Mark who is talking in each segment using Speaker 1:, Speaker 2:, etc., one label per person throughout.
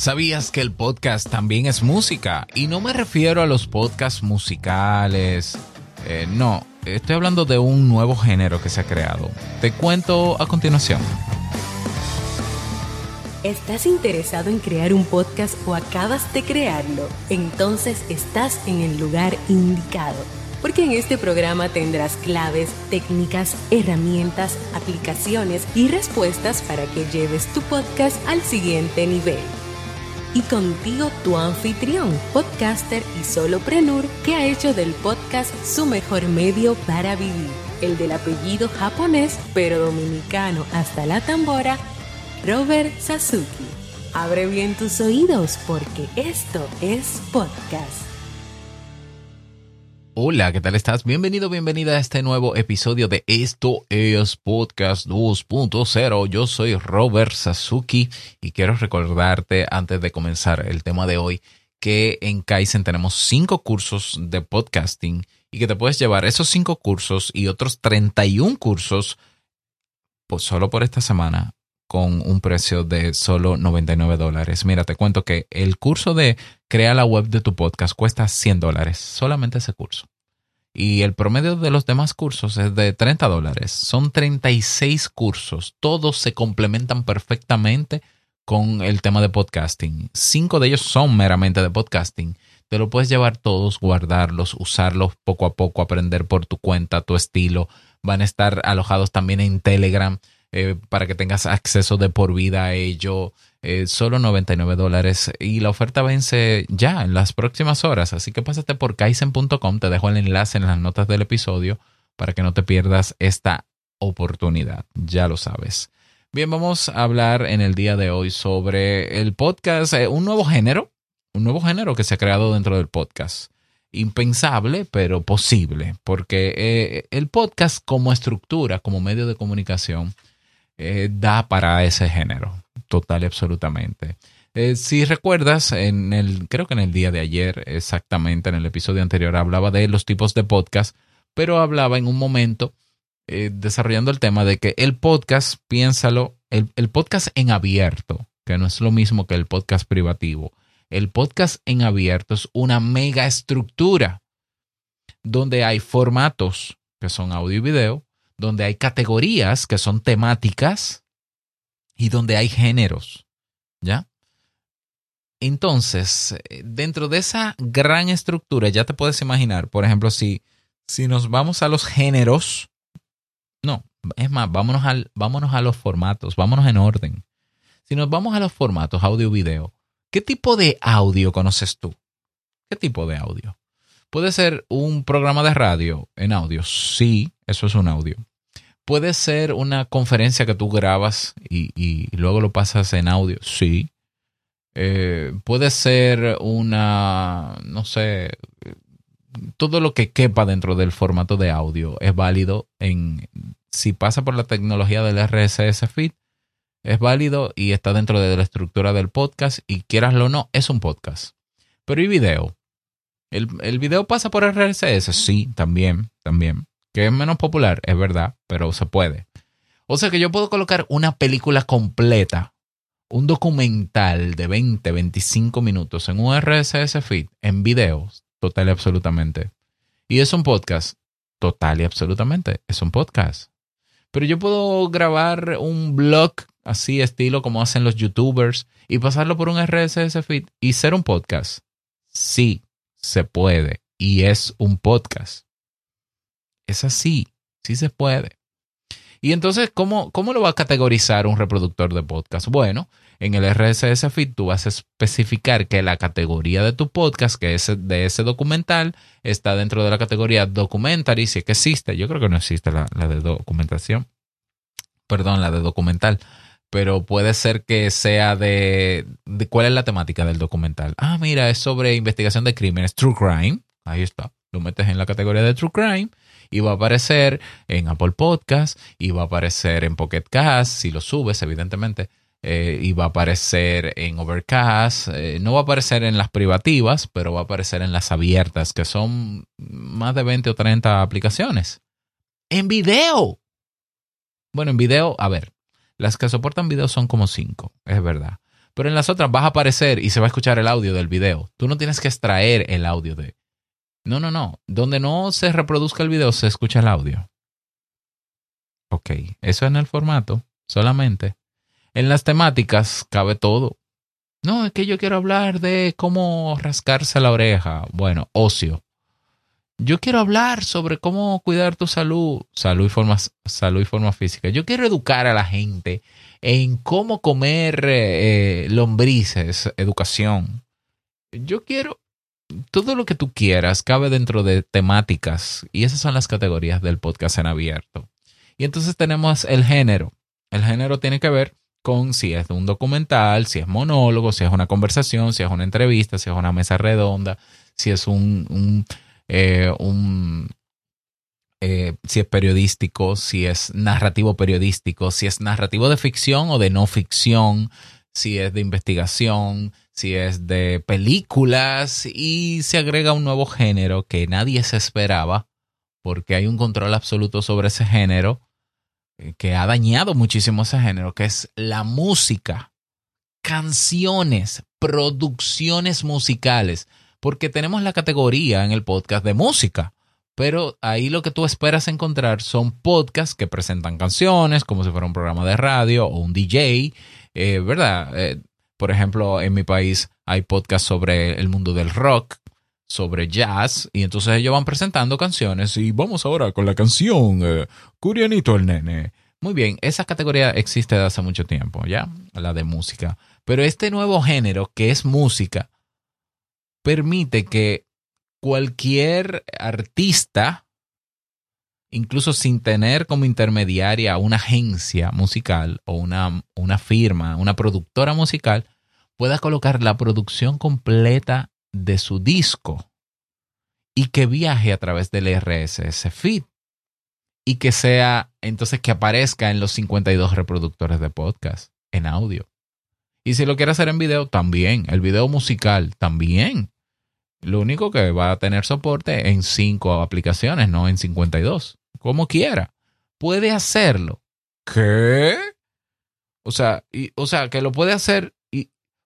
Speaker 1: ¿Sabías que el podcast también es música? Y no me refiero a los podcasts musicales. Eh, no, estoy hablando de un nuevo género que se ha creado. Te cuento a continuación.
Speaker 2: ¿Estás interesado en crear un podcast o acabas de crearlo? Entonces estás en el lugar indicado. Porque en este programa tendrás claves, técnicas, herramientas, aplicaciones y respuestas para que lleves tu podcast al siguiente nivel y contigo tu anfitrión, podcaster y soloprenur que ha hecho del podcast su mejor medio para vivir, el del apellido japonés pero dominicano hasta la tambora, Robert Sasuki. Abre bien tus oídos porque esto es podcast.
Speaker 1: Hola, ¿qué tal estás? Bienvenido, bienvenida a este nuevo episodio de Esto es Podcast 2.0. Yo soy Robert Sasuki y quiero recordarte antes de comenzar el tema de hoy que en Kaizen tenemos cinco cursos de podcasting y que te puedes llevar esos cinco cursos y otros 31 cursos pues solo por esta semana con un precio de solo 99 dólares. Mira, te cuento que el curso de Crea la web de tu podcast cuesta 100 dólares, solamente ese curso. Y el promedio de los demás cursos es de 30 dólares. Son 36 cursos. Todos se complementan perfectamente con el tema de podcasting. Cinco de ellos son meramente de podcasting. Te lo puedes llevar todos, guardarlos, usarlos poco a poco, aprender por tu cuenta, tu estilo. Van a estar alojados también en Telegram eh, para que tengas acceso de por vida a ello. Eh, solo 99 dólares y la oferta vence ya en las próximas horas. Así que pásate por kaizen.com, te dejo el enlace en las notas del episodio para que no te pierdas esta oportunidad. Ya lo sabes. Bien, vamos a hablar en el día de hoy sobre el podcast, eh, un nuevo género, un nuevo género que se ha creado dentro del podcast. Impensable, pero posible, porque el podcast como estructura, como medio de comunicación, eh, da para ese género, total y absolutamente. Eh, si recuerdas, en el, creo que en el día de ayer, exactamente, en el episodio anterior, hablaba de los tipos de podcast, pero hablaba en un momento eh, desarrollando el tema de que el podcast, piénsalo, el, el podcast en abierto, que no es lo mismo que el podcast privativo. El podcast en abierto es una mega estructura donde hay formatos que son audio y video, donde hay categorías que son temáticas y donde hay géneros, ¿ya? Entonces, dentro de esa gran estructura, ya te puedes imaginar, por ejemplo, si, si nos vamos a los géneros, no, es más, vámonos, al, vámonos a los formatos, vámonos en orden. Si nos vamos a los formatos audio-video, ¿qué tipo de audio conoces tú? ¿Qué tipo de audio? ¿Puede ser un programa de radio en audio? Sí, eso es un audio. ¿Puede ser una conferencia que tú grabas y, luego lo pasas en audio? Sí. Eh, puede ser una, no sé, todo lo que quepa dentro del formato de audio es válido en, si pasa por la tecnología del RSS feed, es válido y está dentro de la estructura del podcast y quieraslo o no, es un podcast. Pero ¿y video? ¿El, ¿El video pasa por RSS? Sí, también, también que es menos popular, es verdad, pero se puede. O sea que yo puedo colocar una película completa, un documental de 20, 25 minutos en un RSS feed, en videos, total y absolutamente. Y es un podcast, total y absolutamente, es un podcast. Pero yo puedo grabar un blog así, estilo como hacen los youtubers, y pasarlo por un RSS feed y ser un podcast. Sí, se puede. Y es un podcast. Es así, sí se puede. Y entonces, ¿cómo, ¿cómo lo va a categorizar un reproductor de podcast? Bueno, en el RSS feed tú vas a especificar que la categoría de tu podcast, que es de ese documental, está dentro de la categoría documentary, si es que existe. Yo creo que no existe la, de documentación. Perdón, la de documental. Pero puede ser que sea de, de... ¿Cuál es la temática del documental? Ah, mira, es sobre investigación de crímenes, true crime. Ahí está. Lo metes en la categoría de true crime y va a aparecer en Apple Podcast y va a aparecer en Pocket Cast, si lo subes, evidentemente. Eh, y va a aparecer en Overcast. Eh, no va a aparecer en las privativas, pero va a aparecer en las abiertas, que son más de 20 o 30 aplicaciones. En video. Bueno, en video, a ver, las que soportan video son como 5, es verdad. Pero en las otras vas a aparecer y se va a escuchar el audio del video. Tú no tienes que extraer el audio de... No, no, no. Donde no se reproduzca el video, se escucha el audio. Ok, eso en el formato solamente. En las temáticas cabe todo. No, es que yo quiero hablar de cómo rascarse la oreja. Bueno, ocio. Yo quiero hablar sobre cómo cuidar tu salud, salud y forma, salud y forma física. Yo quiero educar a la gente en cómo comer eh, lombrices, educación. Yo quiero todo lo que tú quieras cabe dentro de temáticas y esas son las categorías del podcast en abierto. Y entonces tenemos el género. El género tiene que ver con si es un documental, si es monólogo, si es una conversación, si es una entrevista, si es una mesa redonda, si es un, eh, eh, si es periodístico, si es narrativo periodístico, si es narrativo de ficción o de no ficción, si es de investigación, si es de películas y se agrega un nuevo género que nadie se esperaba porque hay un control absoluto sobre ese género eh, que ha dañado muchísimo ese género, que es la música, canciones, producciones musicales, porque tenemos la categoría en el podcast de música, pero ahí lo que tú esperas encontrar son podcasts que presentan canciones, como si fuera un programa de radio o un DJ, eh, ¿verdad? Eh, por ejemplo, en mi país hay podcasts sobre el mundo del rock, sobre jazz y entonces ellos van presentando canciones y vamos ahora con la canción eh, Curianito el Nene. Muy bien, esa categoría existe desde hace mucho tiempo, ¿ya? La de música. Pero este nuevo género que es música permite que cualquier artista, incluso sin tener como intermediaria una agencia musical o una, una firma, una productora musical, pueda colocar la producción completa de su disco y que viaje a través del RSS feed y que sea entonces que aparezca en los 52 reproductores de podcast en audio. Y si lo quiere hacer en video, también. El video musical, también. Lo único que va a tener soporte en 5 aplicaciones, no en 52. Como quiera. Puede hacerlo. ¿Qué? O sea, y, o sea, que lo puede hacer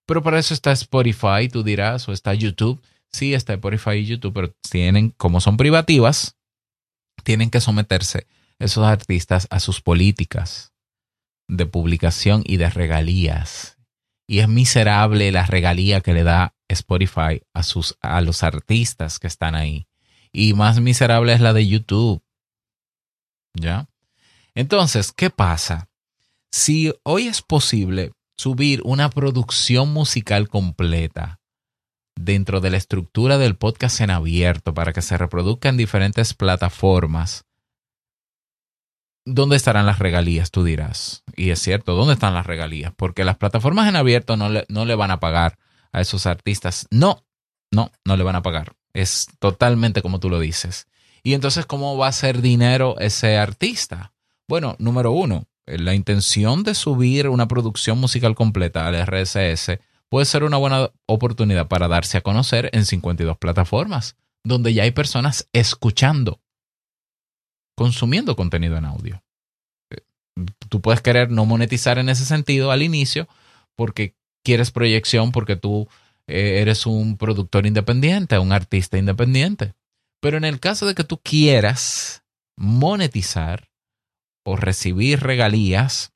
Speaker 1: pero para eso está Spotify, tú dirás, o está YouTube. Sí, está Spotify y YouTube, pero tienen, como son privativas, tienen que someterse esos artistas a sus políticas de publicación y de regalías. Y es miserable la regalía que le da Spotify a, sus, a los artistas que están ahí. Y más miserable es la de YouTube. ¿Ya? Entonces, ¿qué pasa? Si hoy es posible subir una producción musical completa dentro de la estructura del podcast en abierto para que se reproduzca en diferentes plataformas, ¿dónde estarán las regalías? Tú dirás. Y es cierto, ¿dónde están las regalías? Porque las plataformas en abierto no le, no le van a pagar a esos artistas. No, no, no le van a pagar. Es totalmente como tú lo dices. Y entonces, ¿cómo va a ser dinero ese artista? Bueno, número uno, eh, la intención de subir una producción musical completa al RSS puede ser una buena oportunidad para darse a conocer en 52 plataformas, donde ya hay personas escuchando, consumiendo contenido en audio. Eh, tú puedes querer no monetizar en ese sentido al inicio porque quieres proyección, porque tú eh, eres un productor independiente, un artista independiente. Pero en el caso de que tú quieras monetizar, o recibir regalías,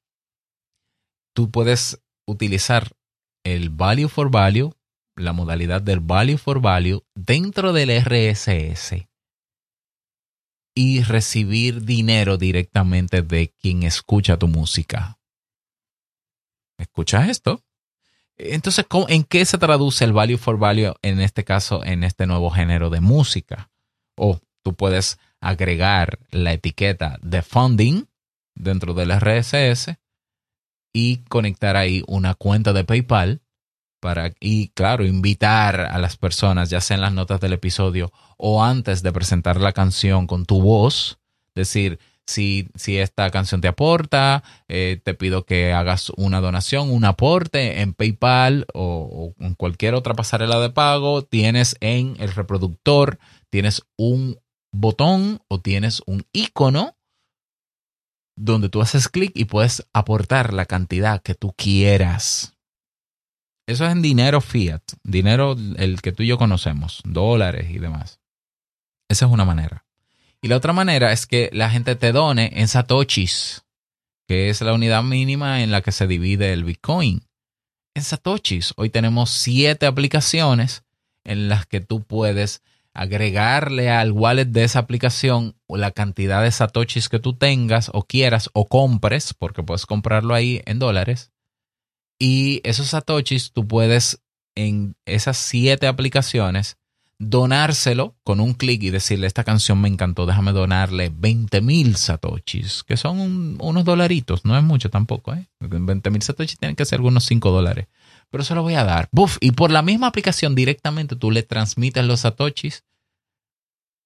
Speaker 1: tú puedes utilizar el value for value, la modalidad del value for value dentro del RSS y recibir dinero directamente de quien escucha tu música. ¿Escuchas esto? Entonces, ¿en qué se traduce el value for value en este caso, en este nuevo género de música? O tú puedes agregar la etiqueta de funding dentro del RSS y conectar ahí una cuenta de PayPal para, y claro, invitar a las personas, ya sea en las notas del episodio o antes de presentar la canción con tu voz, decir, si, si esta canción te aporta, eh, te pido que hagas una donación, un aporte en PayPal o, o en cualquier otra pasarela de pago, tienes en el reproductor, tienes un botón o tienes un icono donde tú haces clic y puedes aportar la cantidad que tú quieras. Eso es en dinero fiat, dinero el que tú y yo conocemos, dólares y demás. Esa es una manera. Y la otra manera es que la gente te done en satoshis, que es la unidad mínima en la que se divide el Bitcoin. En satoshis, hoy tenemos siete aplicaciones en las que tú puedes agregarle al wallet de esa aplicación la cantidad de satoshis que tú tengas o quieras o compres, porque puedes comprarlo ahí en dólares. Y esos satoshis tú puedes en esas siete aplicaciones donárselo con un clic y decirle esta canción me encantó, déjame donarle 20 mil satoshis, que son unos dolaritos, no es mucho tampoco, ¿eh? 20 mil satoshis tienen que ser algunos 5 dólares pero se lo voy a dar. Buf, y por la misma aplicación directamente tú le transmites los satoshis.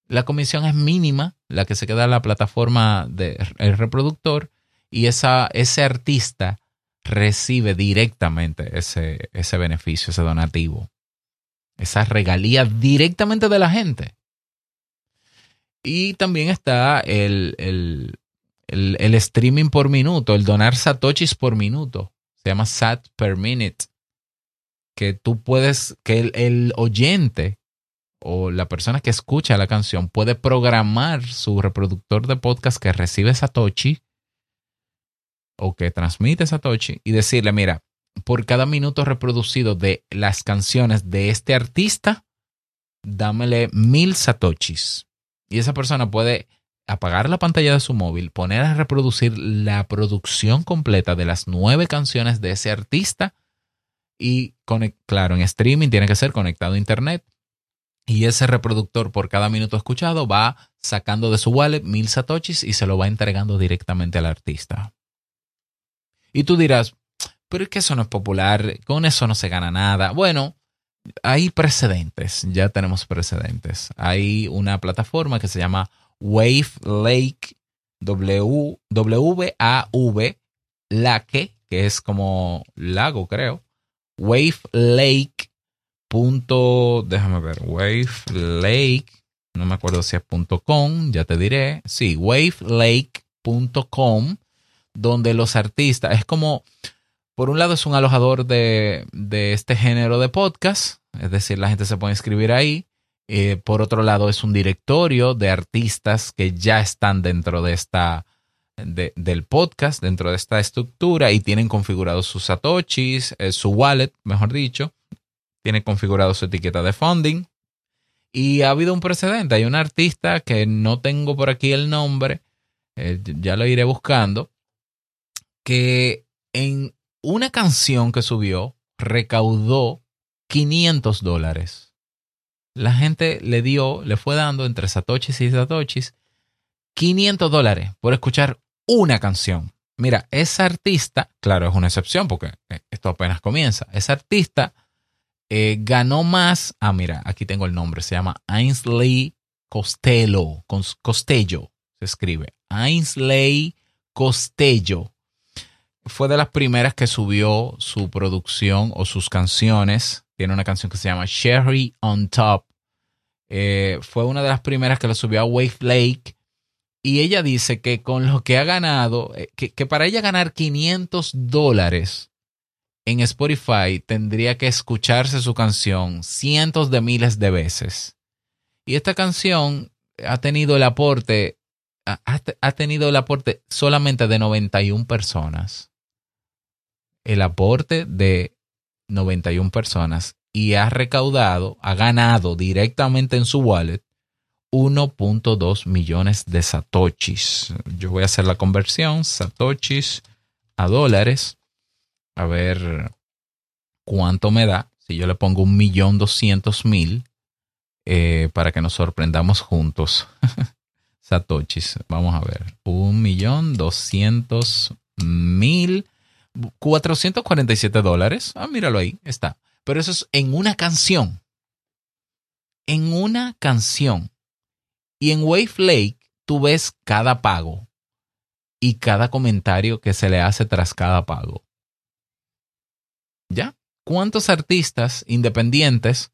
Speaker 1: La comisión es mínima, la que se queda en la plataforma del reproductor, y esa, ese artista recibe directamente ese, ese beneficio, ese donativo, esa regalía directamente de la gente. Y también está el, el, el streaming por minuto, el donar satoshis por minuto. Se llama sat per minute que tú puedes, que el, oyente o la persona que escucha la canción puede programar su reproductor de podcast que recibe Satoshi o que transmite Satoshi y decirle, mira, por cada minuto reproducido de las canciones de este artista, dámele mil Satoshis. Y esa persona puede apagar la pantalla de su móvil, poner a reproducir la producción completa de las nueve canciones de ese artista y, claro, en streaming tiene que ser conectado a Internet. Y ese reproductor por cada minuto escuchado va sacando de su wallet mil satoshis y se lo va entregando directamente al artista. Y tú dirás, pero es que eso no es popular, con eso no se gana nada. Bueno, hay precedentes, ya tenemos precedentes. Hay una plataforma que se llama Wave Lake, W, W-A-V, Lake, que es como lago, creo wavelake. déjame ver, wavelake, no me acuerdo si es .com, ya te diré. Sí, wavelake.com, donde los artistas, es como, por un lado es un alojador de, de este género de podcast, es decir, la gente se puede inscribir ahí. Eh, por otro lado, es un directorio de artistas que ya están dentro de esta del podcast dentro de esta estructura y tienen configurados sus satoshis, eh, su wallet, mejor dicho, tiene configurado su etiqueta de funding. Y ha habido un precedente. Hay un artista que no tengo por aquí el nombre, eh, ya lo iré buscando, que en una canción que subió recaudó 500 dólares. La gente le dio, le fue dando entre satoshis y satoshis 500 dólares por escuchar una canción. Mira, esa artista, claro, es una excepción porque eh, esto apenas comienza. Esa artista eh, ganó más. Ah, mira, aquí tengo el nombre. Se llama Ainsley Costello. Costello se escribe. Ainsley Costello. Fue de las primeras que subió su producción o sus canciones. Tiene una canción que se llama Sherry on Top. Eh, fue una de las primeras que lo subió a Wave Lake y ella dice que con lo que ha ganado, eh, que, para ella ganar 500 dólares en Spotify tendría que escucharse su canción cientos de miles de veces. Y esta canción ha tenido el aporte, ha, ha tenido el aporte solamente de 91 personas. El aporte de 91 personas y ha recaudado, ha ganado directamente en su wallet 1.2 millones de satoshis. Yo voy a hacer la conversión, satoshis a dólares. A ver cuánto me da. Si yo le pongo un millón doscientos mil eh, para que nos sorprendamos juntos. satoshis. Vamos a ver. Un millón doscientos mil. 447 dólares. Ah, míralo ahí. Está. Pero eso es en una canción. En una canción. Y en Wave Lake tú ves cada pago y cada comentario que se le hace tras cada pago. ¿Ya? ¿Cuántos artistas independientes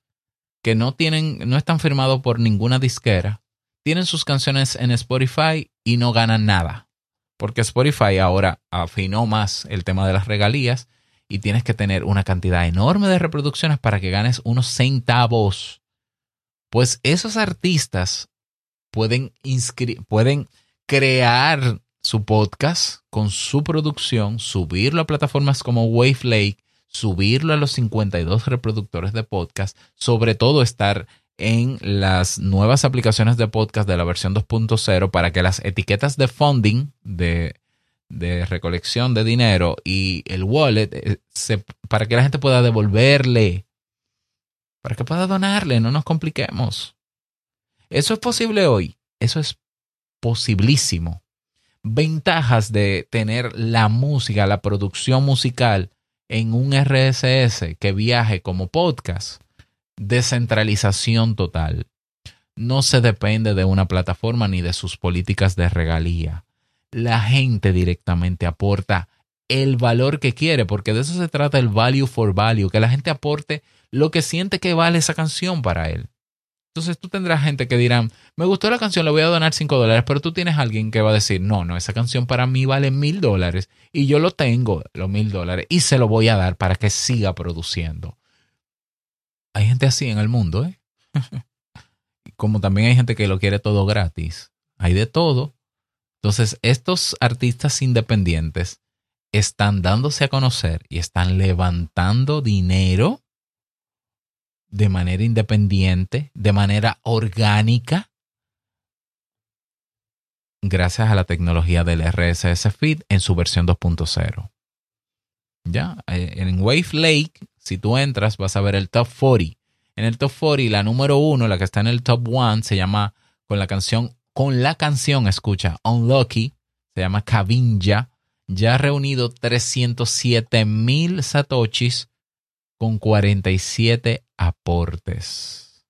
Speaker 1: que no tienen, no están firmados por ninguna disquera, tienen sus canciones en Spotify y no ganan nada? Porque Spotify ahora afinó más el tema de las regalías y tienes que tener una cantidad enorme de reproducciones para que ganes unos centavos. Pues esos artistas pueden, pueden crear su podcast con su producción, subirlo a plataformas como Wavelake, subirlo a los 52 reproductores de podcast, sobre todo estar en las nuevas aplicaciones de podcast de la versión 2.0 para que las etiquetas de funding, de, recolección de dinero y el wallet, eh, para que la gente pueda devolverle, para que pueda donarle, no nos compliquemos. Eso es posible hoy, eso es posibilísimo. Ventajas de tener la música, la producción musical en un RSS que viaje como podcast descentralización total. No se depende de una plataforma ni de sus políticas de regalía. La gente directamente aporta el valor que quiere, porque de eso se trata el value for value, que la gente aporte lo que siente que vale esa canción para él. Entonces tú tendrás gente que dirán, me gustó la canción, le voy a donar 5 dólares, pero tú tienes alguien que va a decir, no, no, esa canción para mí vale mil dólares y yo lo tengo, los mil dólares, y se lo voy a dar para que siga produciendo hay gente así en el mundo, ¿eh? Como también hay gente que lo quiere todo gratis. Hay de todo. Entonces, estos artistas independientes están dándose a conocer y están levantando dinero de manera independiente, de manera orgánica, gracias a la tecnología del RSS Feed en su versión 2.0. Ya, eh, en Wave Lake si tú entras, vas a ver el top 40. En el top 40, la número uno, la que está en el top 1, se llama con la canción, con la canción, escucha, Unlucky, se llama Kavinja. Ya ha reunido 307 mil satoshis con 47 aportes.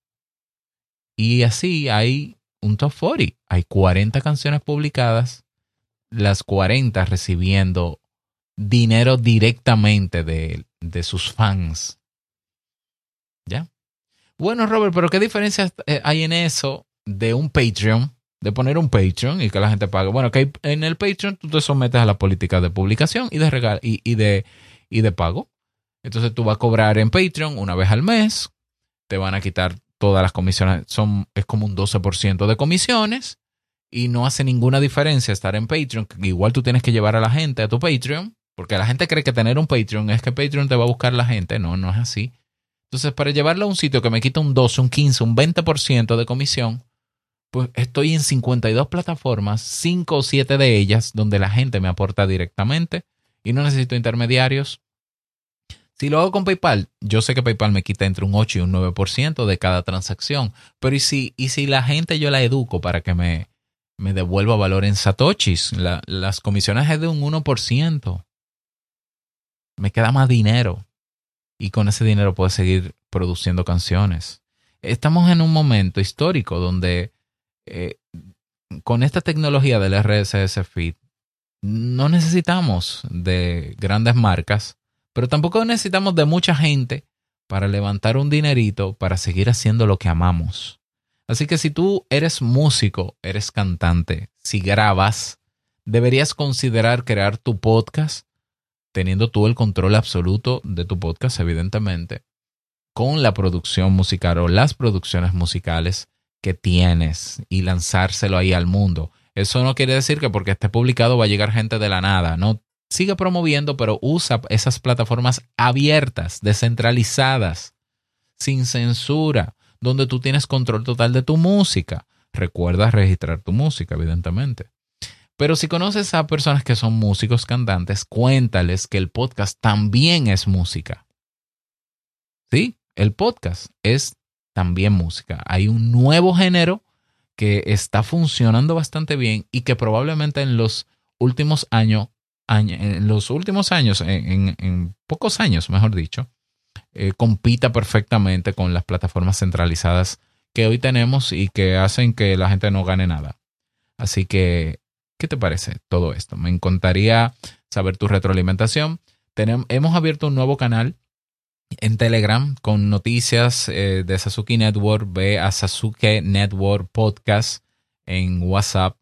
Speaker 1: Y así hay un top 40. Hay 40 canciones publicadas, las 40 recibiendo dinero directamente de, de sus fans. ¿Ya? Bueno, Robert, pero ¿qué diferencia eh, hay en eso de un Patreon? De poner un Patreon y que la gente pague. Bueno, que en el Patreon tú te sometes a la política de publicación y de, regal y, de, y de pago. Entonces tú vas a cobrar en Patreon una vez al mes. Te van a quitar todas las comisiones. Son, es como un 12% de comisiones. Y no hace ninguna diferencia estar en Patreon. Igual tú tienes que llevar a la gente a tu Patreon porque la gente cree que tener un Patreon es que Patreon te va a buscar la gente. No, no es así. Entonces, para llevarlo a un sitio que me quita un 12, un 15, un 20% de comisión, pues estoy en 52 plataformas, 5 o 7 de ellas donde la gente me aporta directamente y no necesito intermediarios. Si lo hago con PayPal, yo sé que PayPal me quita entre un 8 y un 9% de cada transacción, pero ¿y si, y si la gente yo la educo para que me, me devuelva valor en satoshis? las comisiones es de un 1% me queda más dinero y con ese dinero puedo seguir produciendo canciones. Estamos en un momento histórico donde eh, con esta tecnología del RSS Feed no necesitamos de grandes marcas, pero tampoco necesitamos de mucha gente para levantar un dinerito para seguir haciendo lo que amamos. Así que si tú eres músico, eres cantante, si grabas, deberías considerar crear tu podcast teniendo tú el control absoluto de tu podcast, evidentemente, con la producción musical o las producciones musicales que tienes y lanzárselo ahí al mundo. Eso no quiere decir que porque esté publicado va a llegar gente de la nada, no. Sigue promoviendo, pero usa esas plataformas abiertas, descentralizadas, sin censura, donde tú tienes control total de tu música. Recuerda registrar tu música, evidentemente. Pero si conoces a personas que son músicos cantantes, cuéntales que el podcast también es música. Sí, el podcast es también música. Hay un nuevo género que está funcionando bastante bien y que probablemente en los últimos años, en los últimos años, en, pocos años, mejor dicho, eh, compita perfectamente con las plataformas centralizadas que hoy tenemos y que hacen que la gente no gane nada. Así que ¿Qué te parece todo esto? Me encantaría saber tu retroalimentación. Tenemos, hemos abierto un nuevo canal en Telegram con noticias eh, de Sasuke Network. Ve a Sasuke Network Podcast en WhatsApp.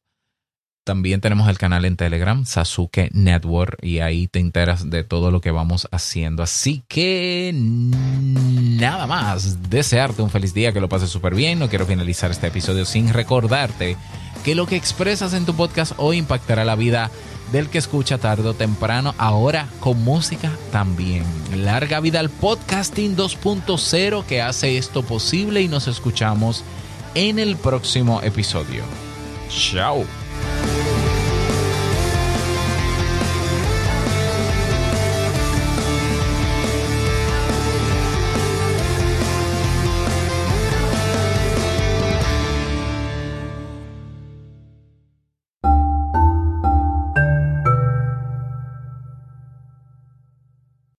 Speaker 1: También tenemos el canal en Telegram, Sasuke Network, y ahí te enteras de todo lo que vamos haciendo. Así que nada más, desearte un feliz día, que lo pases súper bien. No quiero finalizar este episodio sin recordarte que lo que expresas en tu podcast hoy impactará la vida del que escucha tarde o temprano, ahora con música también. Larga vida al podcasting 2.0 que hace esto posible y nos escuchamos en el próximo episodio. Chao.